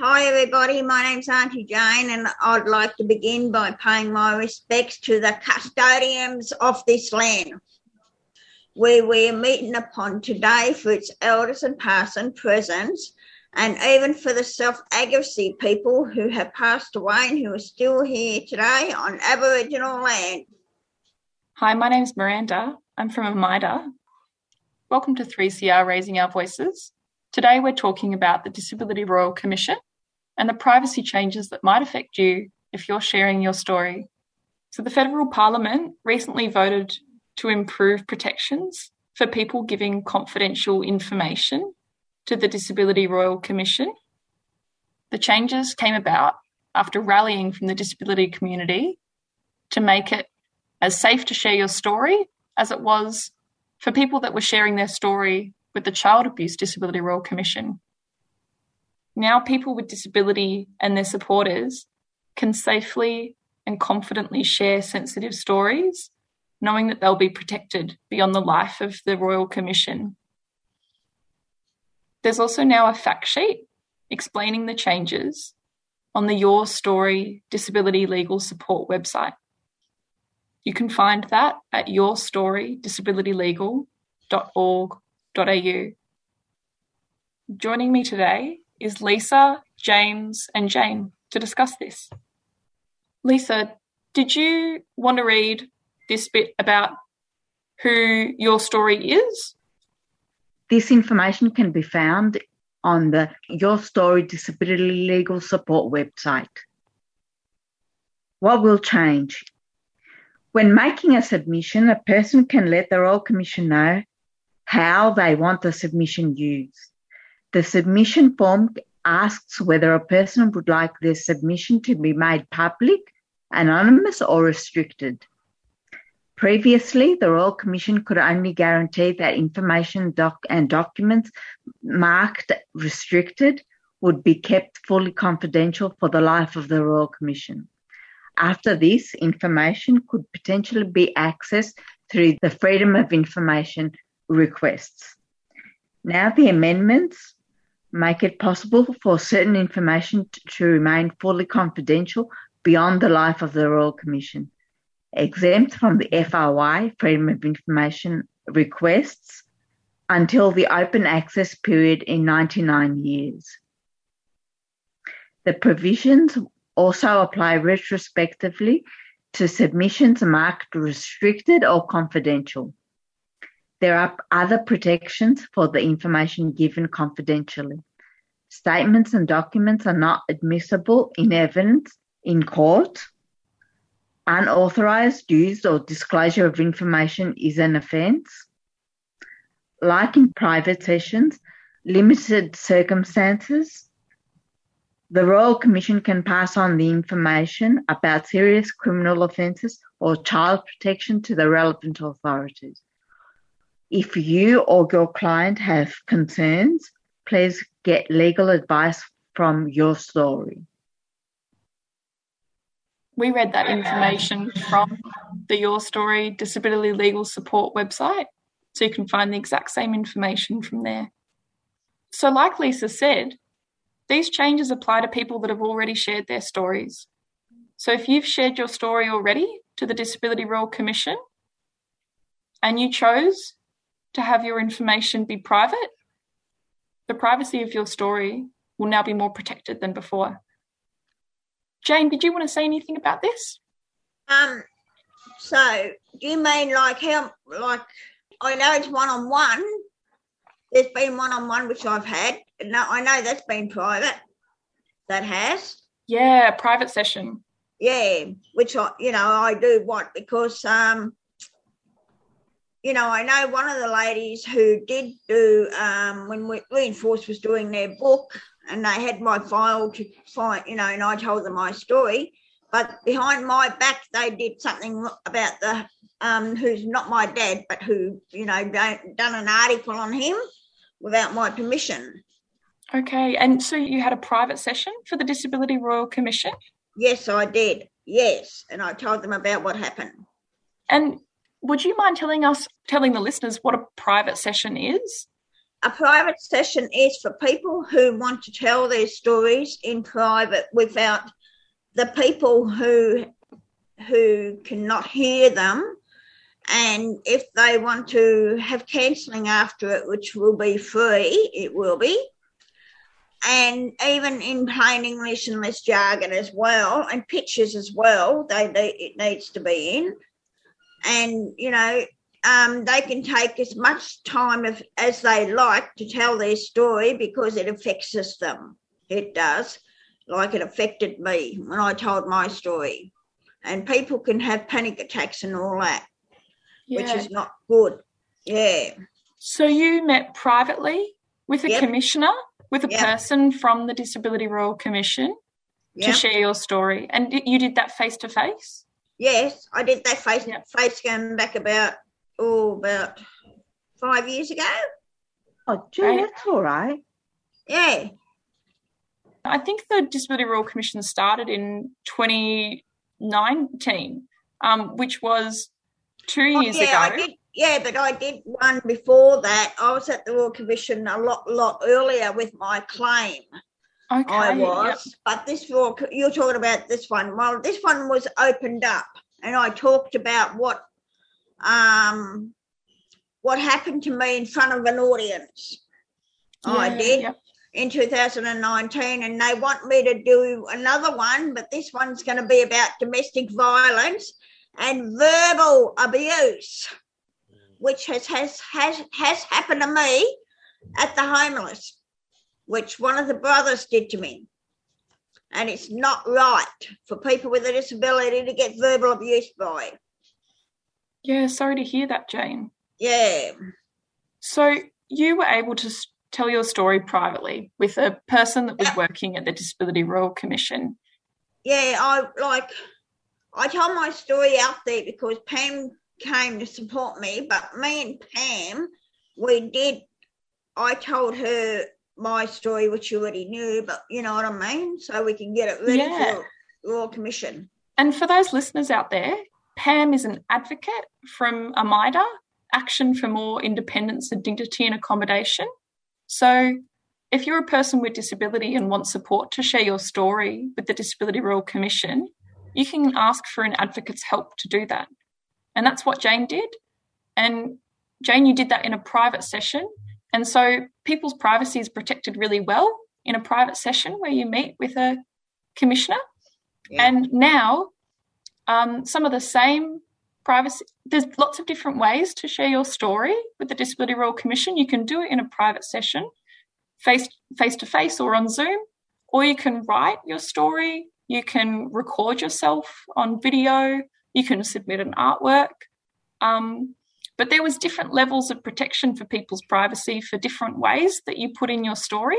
Hi, everybody. My name's Auntie Jane, and I'd like to begin by paying my respects to the custodians of this land, where we are meeting upon today for its elders and past and present, and even for the self advocacy people who have passed away and who are still here today on Aboriginal land. Hi, my name's Miranda. I'm from Amida. Welcome to 3CR Raising Our Voices. Today we're talking about the Disability Royal Commission and the privacy changes that might affect you if you're sharing your story. So, the Federal Parliament recently voted to improve protections for people giving confidential information to the Disability Royal Commission. The changes came about after rallying from the disability community to make it as safe to share your story as it was for people that were sharing their story with the Child Abuse Disability Royal Commission. Now, people with disability and their supporters can safely and confidently share sensitive stories, knowing that they'll be protected beyond the life of the Royal Commission. There's also now a fact sheet explaining the changes on the Your Story Disability Legal Support website. You can find that at yourstorydisabilitylegal.org.au. Joining me today is Lisa, James, and Jane to discuss this. Lisa, did you want to read this bit about who your story is? This information can be found on the Your Story Disability Legal Support website. What will change? When making a submission, a person can let the Royal Commission know how they want the submission used. The submission form asks whether a person would like their submission to be made public, anonymous, or restricted. Previously, the Royal Commission could only guarantee that information doc- and documents marked restricted would be kept fully confidential for the life of the Royal Commission. After this, information could potentially be accessed through the Freedom of Information requests. Now, the amendments make it possible for certain information to remain fully confidential beyond the life of the Royal Commission, exempt from the FOI, Freedom of Information requests, until the open access period in 99 years. The provisions also apply retrospectively to submissions marked restricted or confidential. There are other protections for the information given confidentially. Statements and documents are not admissible in evidence in court. Unauthorized use or disclosure of information is an offence. Like in private sessions, limited circumstances, the Royal Commission can pass on the information about serious criminal offences or child protection to the relevant authorities. If you or your client have concerns, please get legal advice from your story. We read that information from the Your Story Disability Legal Support website, so you can find the exact same information from there. So, like Lisa said, these changes apply to people that have already shared their stories. So, if you've shared your story already to the Disability Royal Commission and you chose to have your information be private, the privacy of your story will now be more protected than before. Jane, did you want to say anything about this? Um, so do you mean like how, like, I know it's one on one. There's been one on one which I've had. No, I know that's been private. That has. Yeah, private session. Yeah, which I, you know, I do want because um, you know, I know one of the ladies who did do um, when we, Reinforce was doing their book, and they had my file to find, you know, and I told them my story. But behind my back, they did something about the um, who's not my dad, but who, you know, done an article on him without my permission. Okay, and so you had a private session for the Disability Royal Commission? Yes, I did. Yes, and I told them about what happened. And would you mind telling us, telling the listeners what a private session is? a private session is for people who want to tell their stories in private without the people who who cannot hear them. And if they want to have counselling after it which will be free it will be. And even in plain english and less jargon as well and pictures as well they, they it needs to be in and you know um, they can take as much time as, as they like to tell their story because it affects us them. It does, like it affected me when I told my story. And people can have panic attacks and all that, yeah. which is not good. Yeah. So you met privately with a yep. commissioner, with a yep. person from the Disability Royal Commission yep. to share your story. And you did that face to face? Yes, I did that face to face going back about oh, about five years ago. Oh, gee, right. that's all right. Yeah. I think the Disability Royal Commission started in 2019, um, which was two oh, years yeah, ago. Did, yeah, but I did one before that. I was at the Royal Commission a lot, lot earlier with my claim. Okay, I was, yep. but this Royal, you're talking about this one. Well, this one was opened up, and I talked about what um, what happened to me in front of an audience. Yeah, I did yep. in 2019, and they want me to do another one, but this one's going to be about domestic violence and verbal abuse, which has has has has happened to me at the homeless, which one of the brothers did to me. And it's not right for people with a disability to get verbal abuse by. Yeah, sorry to hear that, Jane. Yeah. So you were able to tell your story privately with a person that was working at the Disability Royal Commission. Yeah, I like I told my story out there because Pam came to support me, but me and Pam, we did I told her my story, which you already knew, but you know what I mean? So we can get it ready yeah. for Royal Commission. And for those listeners out there, Pam is an advocate from AMIDA, Action for More Independence and Dignity and Accommodation. So, if you're a person with disability and want support to share your story with the Disability Royal Commission, you can ask for an advocate's help to do that. And that's what Jane did. And Jane, you did that in a private session. And so people's privacy is protected really well in a private session where you meet with a commissioner. Yeah. And now um, some of the same privacy. There's lots of different ways to share your story with the Disability Royal Commission. You can do it in a private session, face face to face or on Zoom, or you can write your story. You can record yourself on video. You can submit an artwork. Um, but there was different levels of protection for people's privacy for different ways that you put in your story,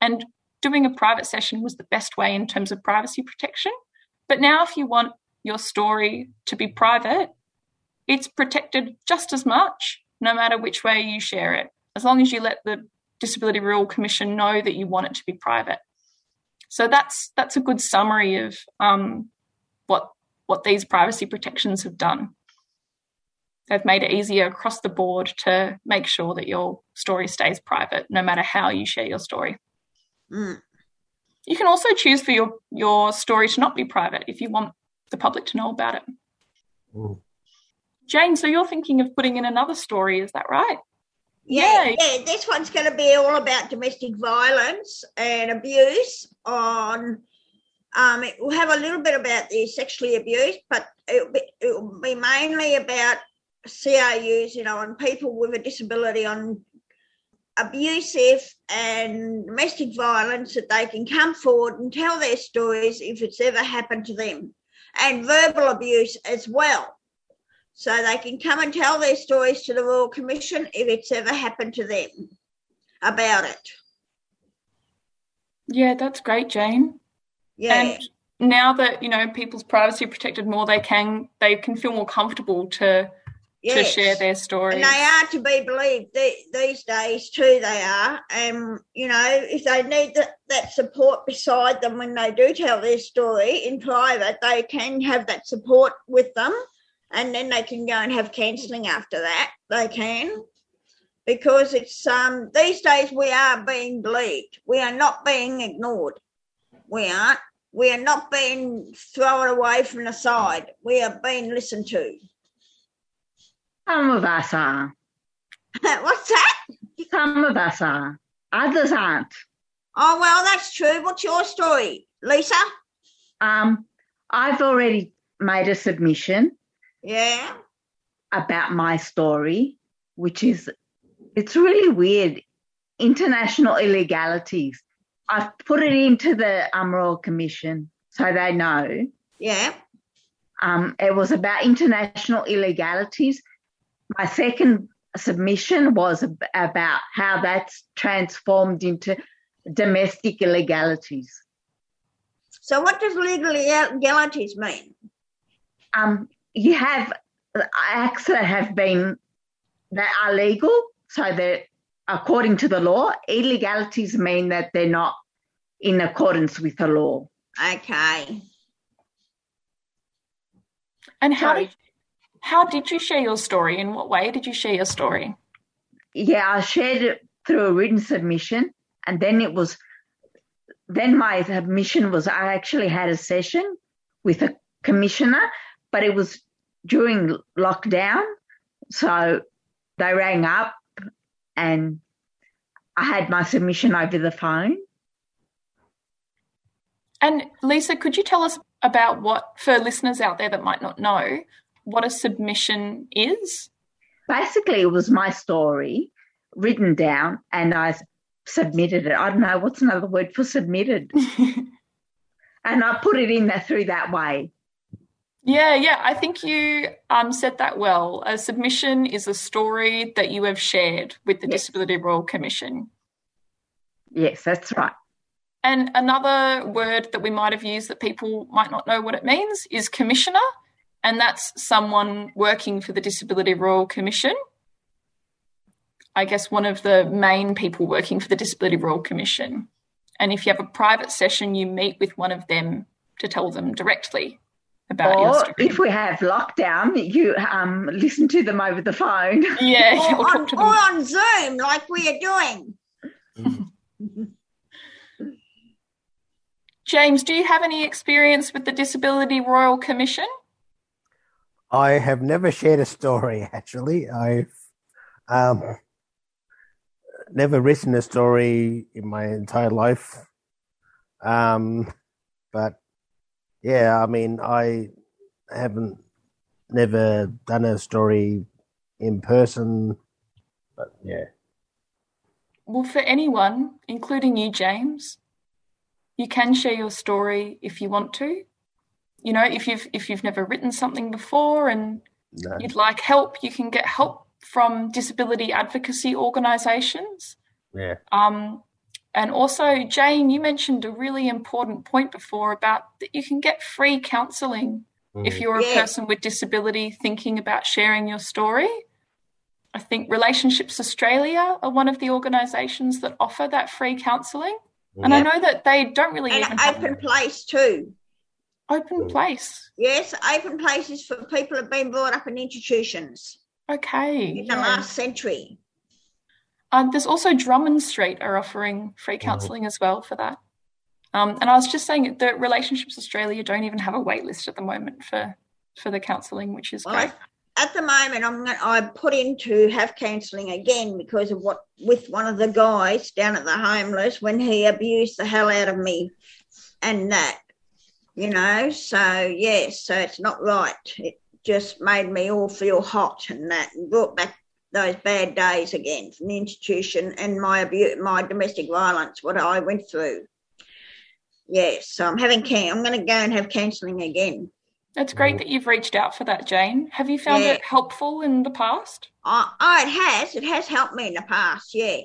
and doing a private session was the best way in terms of privacy protection. But now, if you want your story to be private, it's protected just as much, no matter which way you share it, as long as you let the Disability Royal Commission know that you want it to be private. So that's that's a good summary of um, what what these privacy protections have done. They've made it easier across the board to make sure that your story stays private, no matter how you share your story. Mm. You can also choose for your your story to not be private if you want the public to know about it. Mm. Jane, so you're thinking of putting in another story, is that right? Yeah, yeah, yeah. this one's going to be all about domestic violence and abuse on um, it will have a little bit about the sexually abused, but it will, be, it will be mainly about CRUs, you know, on people with a disability on abusive and domestic violence that they can come forward and tell their stories if it's ever happened to them and verbal abuse as well. So they can come and tell their stories to the Royal Commission if it's ever happened to them about it. Yeah, that's great, Jane. Yeah. And now that you know people's privacy protected more, they can they can feel more comfortable to yes. to share their stories. And they are to be believed these days too. They are, and you know, if they need that, that support beside them when they do tell their story in private, they can have that support with them, and then they can go and have counselling after that. They can. because it's um these days we are being believed. We are not being ignored. We aren't. We are not being thrown away from the side. We are being listened to. Some of us are. What's that? Some of us are. Others aren't. Oh well, that's true. What's your story, Lisa? Um, I've already made a submission Yeah. about my story, which is it's really weird. International illegalities. I've put it into the um, Royal Commission so they know. Yeah. Um, it was about international illegalities. My second submission was ab- about how that's transformed into domestic illegalities. So what does legalities mean? Um, you have acts that have been that are legal, so that according to the law, illegalities mean that they're not in accordance with the law. Okay. And how Sorry. did how did you share your story? In what way did you share your story? Yeah, I shared it through a written submission, and then it was, then my submission was I actually had a session with a commissioner, but it was during lockdown, so they rang up, and I had my submission over the phone. And Lisa, could you tell us about what, for listeners out there that might not know, what a submission is? Basically, it was my story written down, and I submitted it. I don't know what's another word for submitted, and I put it in there through that way. Yeah, yeah, I think you um, said that well. A submission is a story that you have shared with the Yes. Disability Royal Commission. Yes, that's right. And another word that we might have used that people might not know what it means is commissioner, and that's someone working for the Disability Royal Commission. I guess one of the main people working for the Disability Royal Commission. And if you have a private session, you meet with one of them to tell them directly about your Or story. if we have lockdown, you um, listen to them over the phone. yeah, Or or on, talk to or on Zoom, like we are doing. James, do you have any experience with the Disability Royal Commission? I have never shared a story, actually. I've um, never written a story in my entire life. Um, but yeah, I mean, I haven't never done a story in person. But yeah, Well, for anyone, including you, James, you can share your story if you want to. You know, if you've if you've never written something before and no. you'd like help, you can get help from disability advocacy organisations. yeah, Um, and also, Jane, you mentioned a really important point before about that you can get free counselling if Mm. you're a Yeah. person with disability thinking about sharing your story. I think Relationships Australia are one of the organisations that offer that free counselling. And I know that they don't really even And have open place too. Open place. Yes, open places for people who've been brought up in institutions Okay. in the yeah. last century. Um, there's also Drummond Street are offering free counselling as well for that. Um, and I was just saying that Relationships Australia don't even have a wait list at the moment for for the counselling, which is Well, great. At the moment, I'm going I put in to have counselling again because of what with one of the guys down at the homeless when he abused the hell out of me, and that, you know. So yes, so it's not right. It just made me all feel hot and that, and brought back those bad days again from the institution and my abuse, my domestic violence, what I went through. Yes, so I'm having can I'm going to go and have counselling again. It's great that you've reached out for that, Jane. Have you found Yeah. it helpful in the past? Oh, oh, it has. It has helped me in the past, yeah,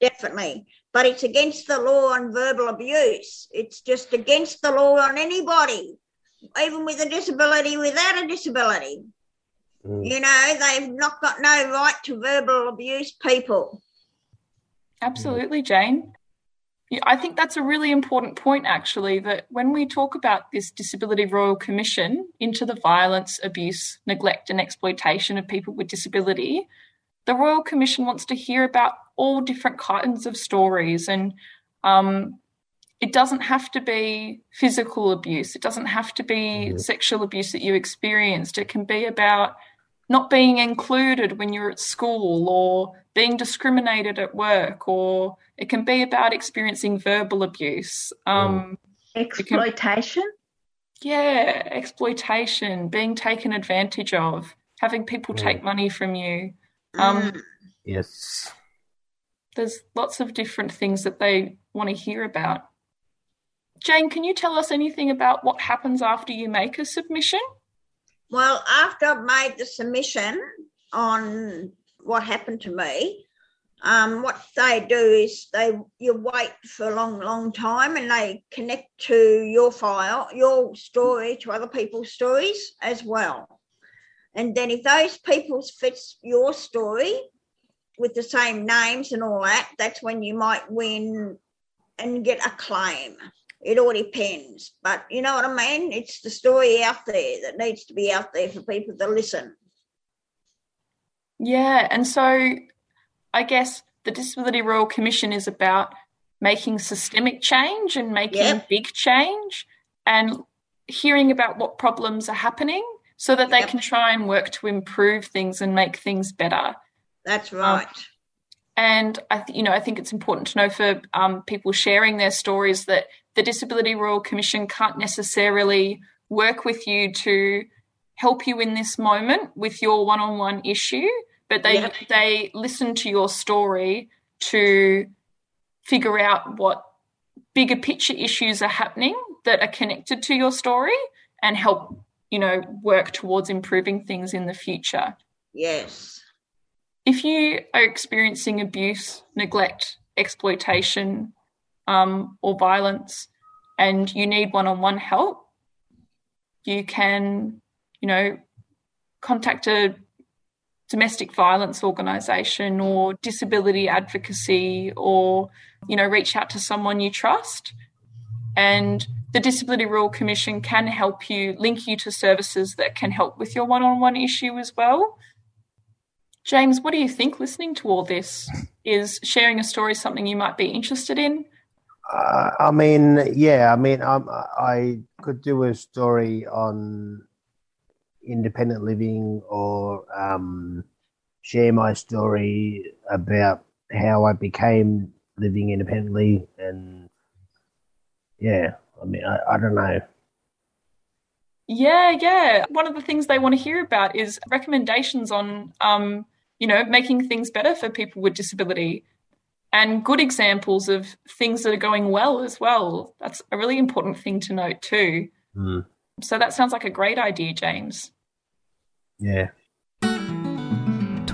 definitely. But it's against the law on verbal abuse. It's just against the law on anybody, even with a disability, without a disability. Mm. You know, they've not got no right to verbal abuse people. Absolutely, Jane. I think that's a really important point, actually, that when we talk about this Disability Royal Commission into the violence, abuse, neglect, and exploitation of people with disability, the Royal Commission wants to hear about all different kinds of stories and um, it doesn't have to be physical abuse. It doesn't have to be mm-hmm. sexual abuse that you experienced. It can be about not being included when you're at school or being discriminated at work, or it can be about experiencing verbal abuse. Um, exploitation? Can, yeah, exploitation, being taken advantage of, having people mm. take money from you. Um, mm. yes. There's lots of different things that they want to hear about. Jane, can you tell us anything about what happens after you make a submission? Well, after I've made the submission on what happened to me, um, what they do is they you wait for a long, long time, and they connect to your file, your story to other people's stories as well. And then if those people's fits your story with the same names and all that, that's when you might win and get a claim it all depends. But you know what I mean? It's the story out there that needs to be out there for people to listen. Yeah. And so I guess the Disability Royal Commission is about making systemic change and making yep. big change and hearing about what problems are happening so that they yep. can try and work to improve things and make things better. That's um, right. Um, and I, th- you know, I think it's important to know for um, people sharing their stories that the Disability Royal Commission can't necessarily work with you to help you in this moment with your one-on-one issue, but they yeah. they listen to your story to figure out what bigger picture issues are happening that are connected to your story and help you know work towards improving things in the future. Yes. If you are experiencing abuse, neglect, exploitation, um, or violence and you need one on one help, you can, you know, contact a domestic violence organisation or disability advocacy or, you know, reach out to someone you trust. And the Disability Royal Commission can help you, link you to services that can help with your one on one issue as well. James, what do you think listening to all this? Is sharing a story something you might be interested in? Uh, I mean, yeah, I mean, um, I could do a story on independent living or um, share my story about how I became living independently. And yeah, I mean, I, I don't know. Yeah, yeah. One of the things they want to hear about is recommendations on, um, you know, making things better for people with disability and good examples of things that are going well as well. That's a really important thing to note too. Mm. So that sounds like a great idea, James. Yeah.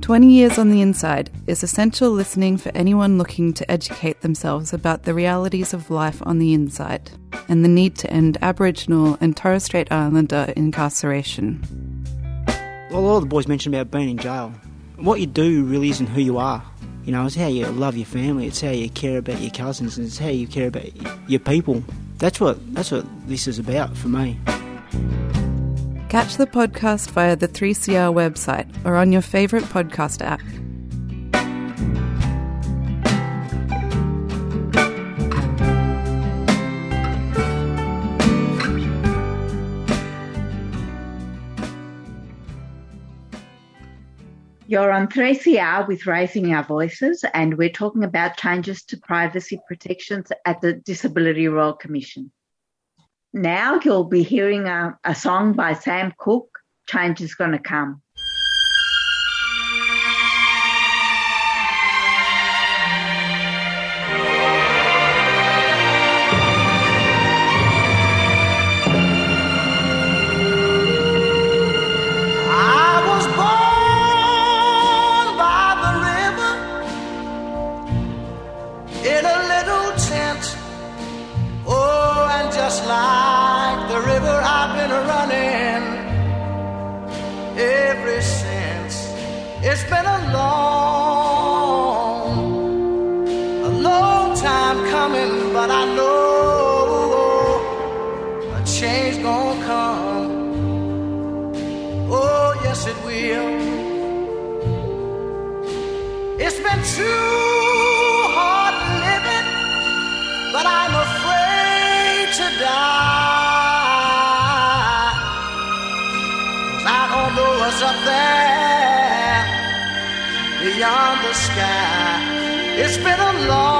20 Years on the Inside is essential listening for anyone looking to educate themselves about the realities of life on the inside and the need to end Aboriginal and Torres Strait Islander incarceration. Well, of the boys mentioned about being in jail. What you do really isn't who you are. You know, it's how you love your family. It's how you care about your cousins. And it's how you care about your people. That's what that's what this is about for me. Catch the podcast via the 3CR website or on your favourite podcast app. You're on 3CR with Raising Our Voices, and we're talking about changes to privacy protections at the Disability Royal Commission. Now you'll be hearing a, a song by Sam Cooke, Change is Gonna Come. Beyond the sky. It's been a long,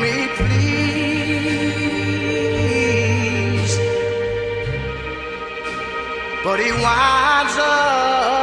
Me, please. But he winds up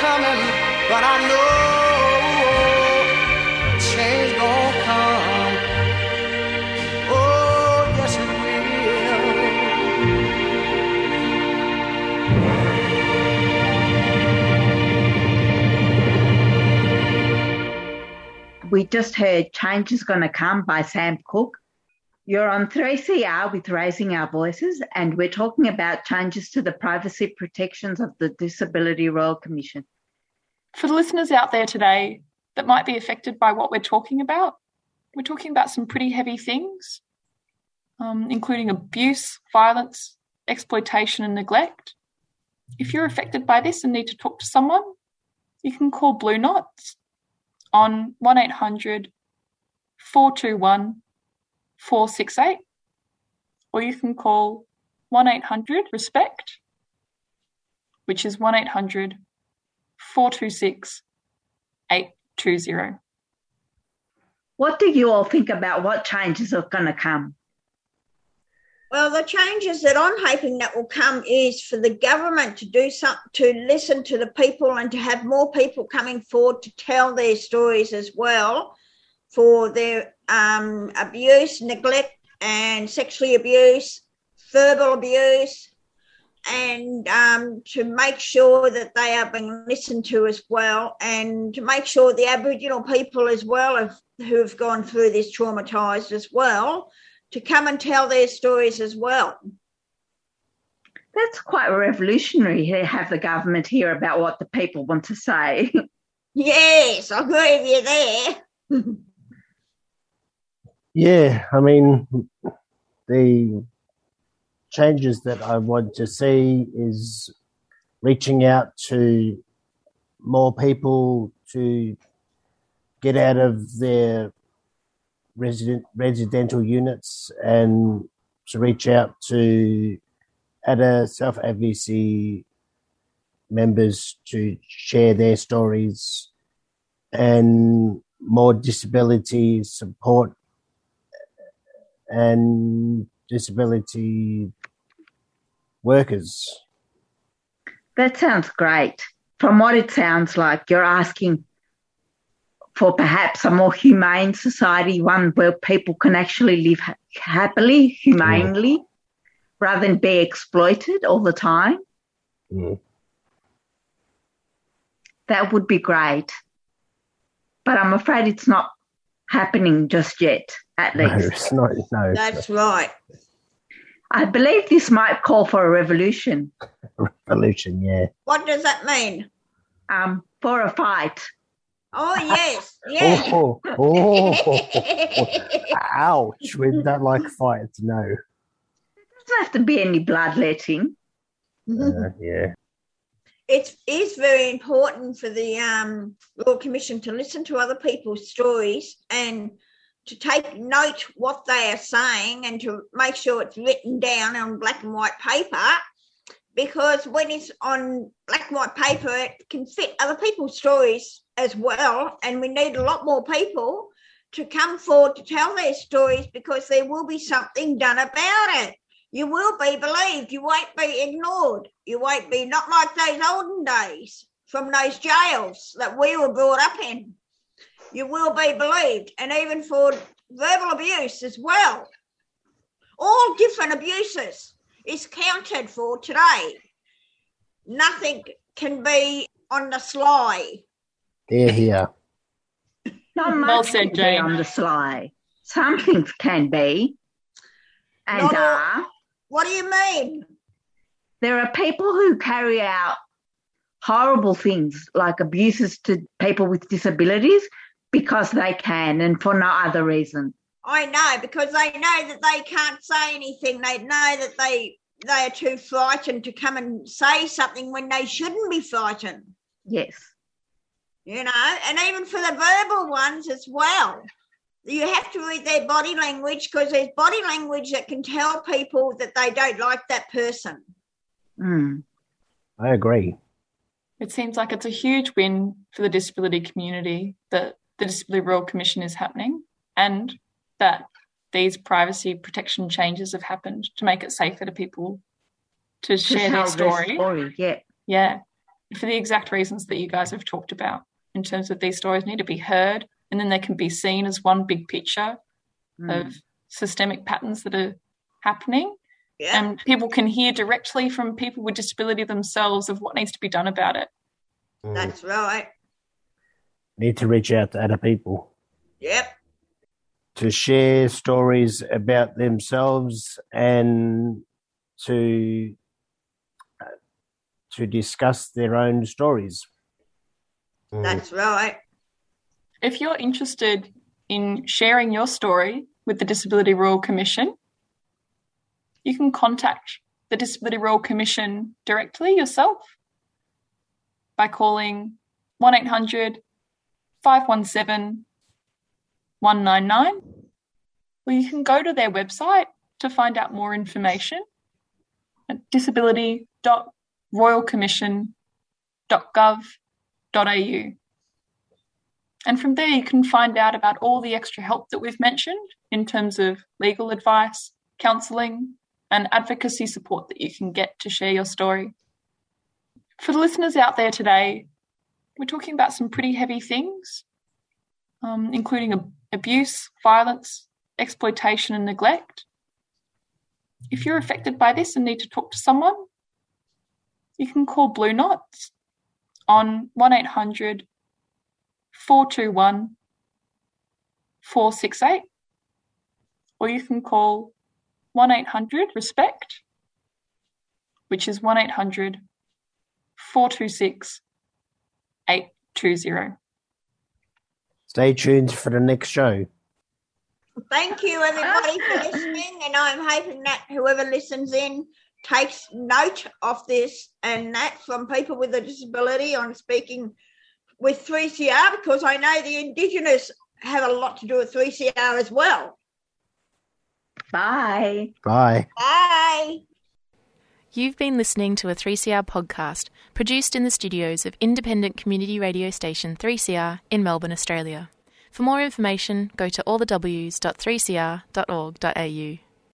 coming, but I know change gonna come. Oh, yes it will. We just heard Change is Gonna Come by Sam Cooke. You're on 3CR with Raising Our Voices, and we're talking about changes to the privacy protections of the Disability Royal Commission. For the listeners out there today that might be affected by what we're talking about, we're talking about some pretty heavy things, um, including abuse, violence, exploitation, and neglect. If you're affected by this and need to talk to someone, you can call Blue Knots on 1800 421 468, or you can call 1 800 RESPECT, which is 1 800 426 820. What do you all think about what changes are going to come? Well, the changes that I'm hoping that will come is for the government to do something to listen to the people and to have more people coming forward to tell their stories as well for their um, abuse, neglect, and sexually abuse, verbal abuse, and um, to make sure that they are being listened to as well, and to make sure the Aboriginal people as well have, who have gone through this traumatised as well to come and tell their stories as well. That's quite revolutionary to have the government hear about what the people want to say. Yes, I agree with you there. Yeah, I mean, the changes that I want to see is reaching out to more people to get out of their resident residential units and to reach out to other self advocacy members to share their stories and more disability support and disability workers. That sounds great. From what it sounds like, you're asking for perhaps a more humane society, one where people can actually live ha- happily, humanely, rather than be exploited all the time. Mm. That would be great. But I'm afraid it's not happening just yet, at No, least. it's not. No, That's right. I believe this might call for a revolution, revolution. Yeah. What does that mean? um, for a fight. Oh yes, yes. Oh, oh, oh, ouch! We don't like fights. No. doesn't have to be any bloodletting. Uh, yeah. It is very important for the um, Royal Commission to listen to other people's stories and to take note what they are saying and to make sure it's written down on black and white paper because when it's on black and white paper it can fit other people's stories as well. And we need a lot more people to come forward to tell their stories because there will be something done about it you will be believed. You won't be ignored. You won't be not like those olden days from those jails that we were brought up in. You will be believed, and even for verbal abuse as well. All different abuses is counted for today. Nothing can be on the sly. They're here. Not Well much said, can be Jane. on the sly. Some things can be, and Not all- are. What do you mean? There are people who carry out horrible things like abuses to people with disabilities because they can and for no other reason. I know because they know that they can't say anything. They know that they they are too frightened to come and say something when they shouldn't be frightened. Yes. you know, and even for the verbal ones as well. You have to read their body language because there's body language that can tell people that they don't like that person. Mm. I agree. It seems like it's a huge win for the disability community that the Disability Royal Commission is happening and that these privacy protection changes have happened to make it safer to people to To share tell their story. story. Yeah. Yeah, for the exact reasons that you guys have talked about in terms of these stories need to be heard and then they can be seen as one big picture Mm. of systemic patterns that are happening Yeah. and people can hear directly from people with disability themselves of what needs to be done about it. Mm. That's right. Need to reach out to other people Yep. to share stories about themselves and to uh, to discuss their own stories. Mm. That's right. If you're interested in sharing your story with the Disability Royal Commission, you can contact the Disability Royal Commission directly yourself by calling 1 800 517 199, or you can go to their website to find out more information at disability.royalcommission.gov.au. And from there, you can find out about all the extra help that we've mentioned in terms of legal advice, counselling, and advocacy support that you can get to share your story. For the listeners out there today, we're talking about some pretty heavy things, um, including ab- abuse, violence, exploitation, and neglect. If you're affected by this and need to talk to someone, you can call Blue Knots on 1 800 421 468, or you can call 1 800 RESPECT, which is 1 800 426 820. Stay tuned for the next show. Thank you, everybody, for listening. And I'm hoping that whoever listens in takes note of this and that from people with a disability. I'm speaking with 3CR because I know the Indigenous have a lot to do with 3CR as well. Bye. Bye. Bye. You've been listening to a 3CR podcast produced in the studios of independent community radio station 3CR in Melbourne, Australia. For more information, go to allthews.3cr.org.au.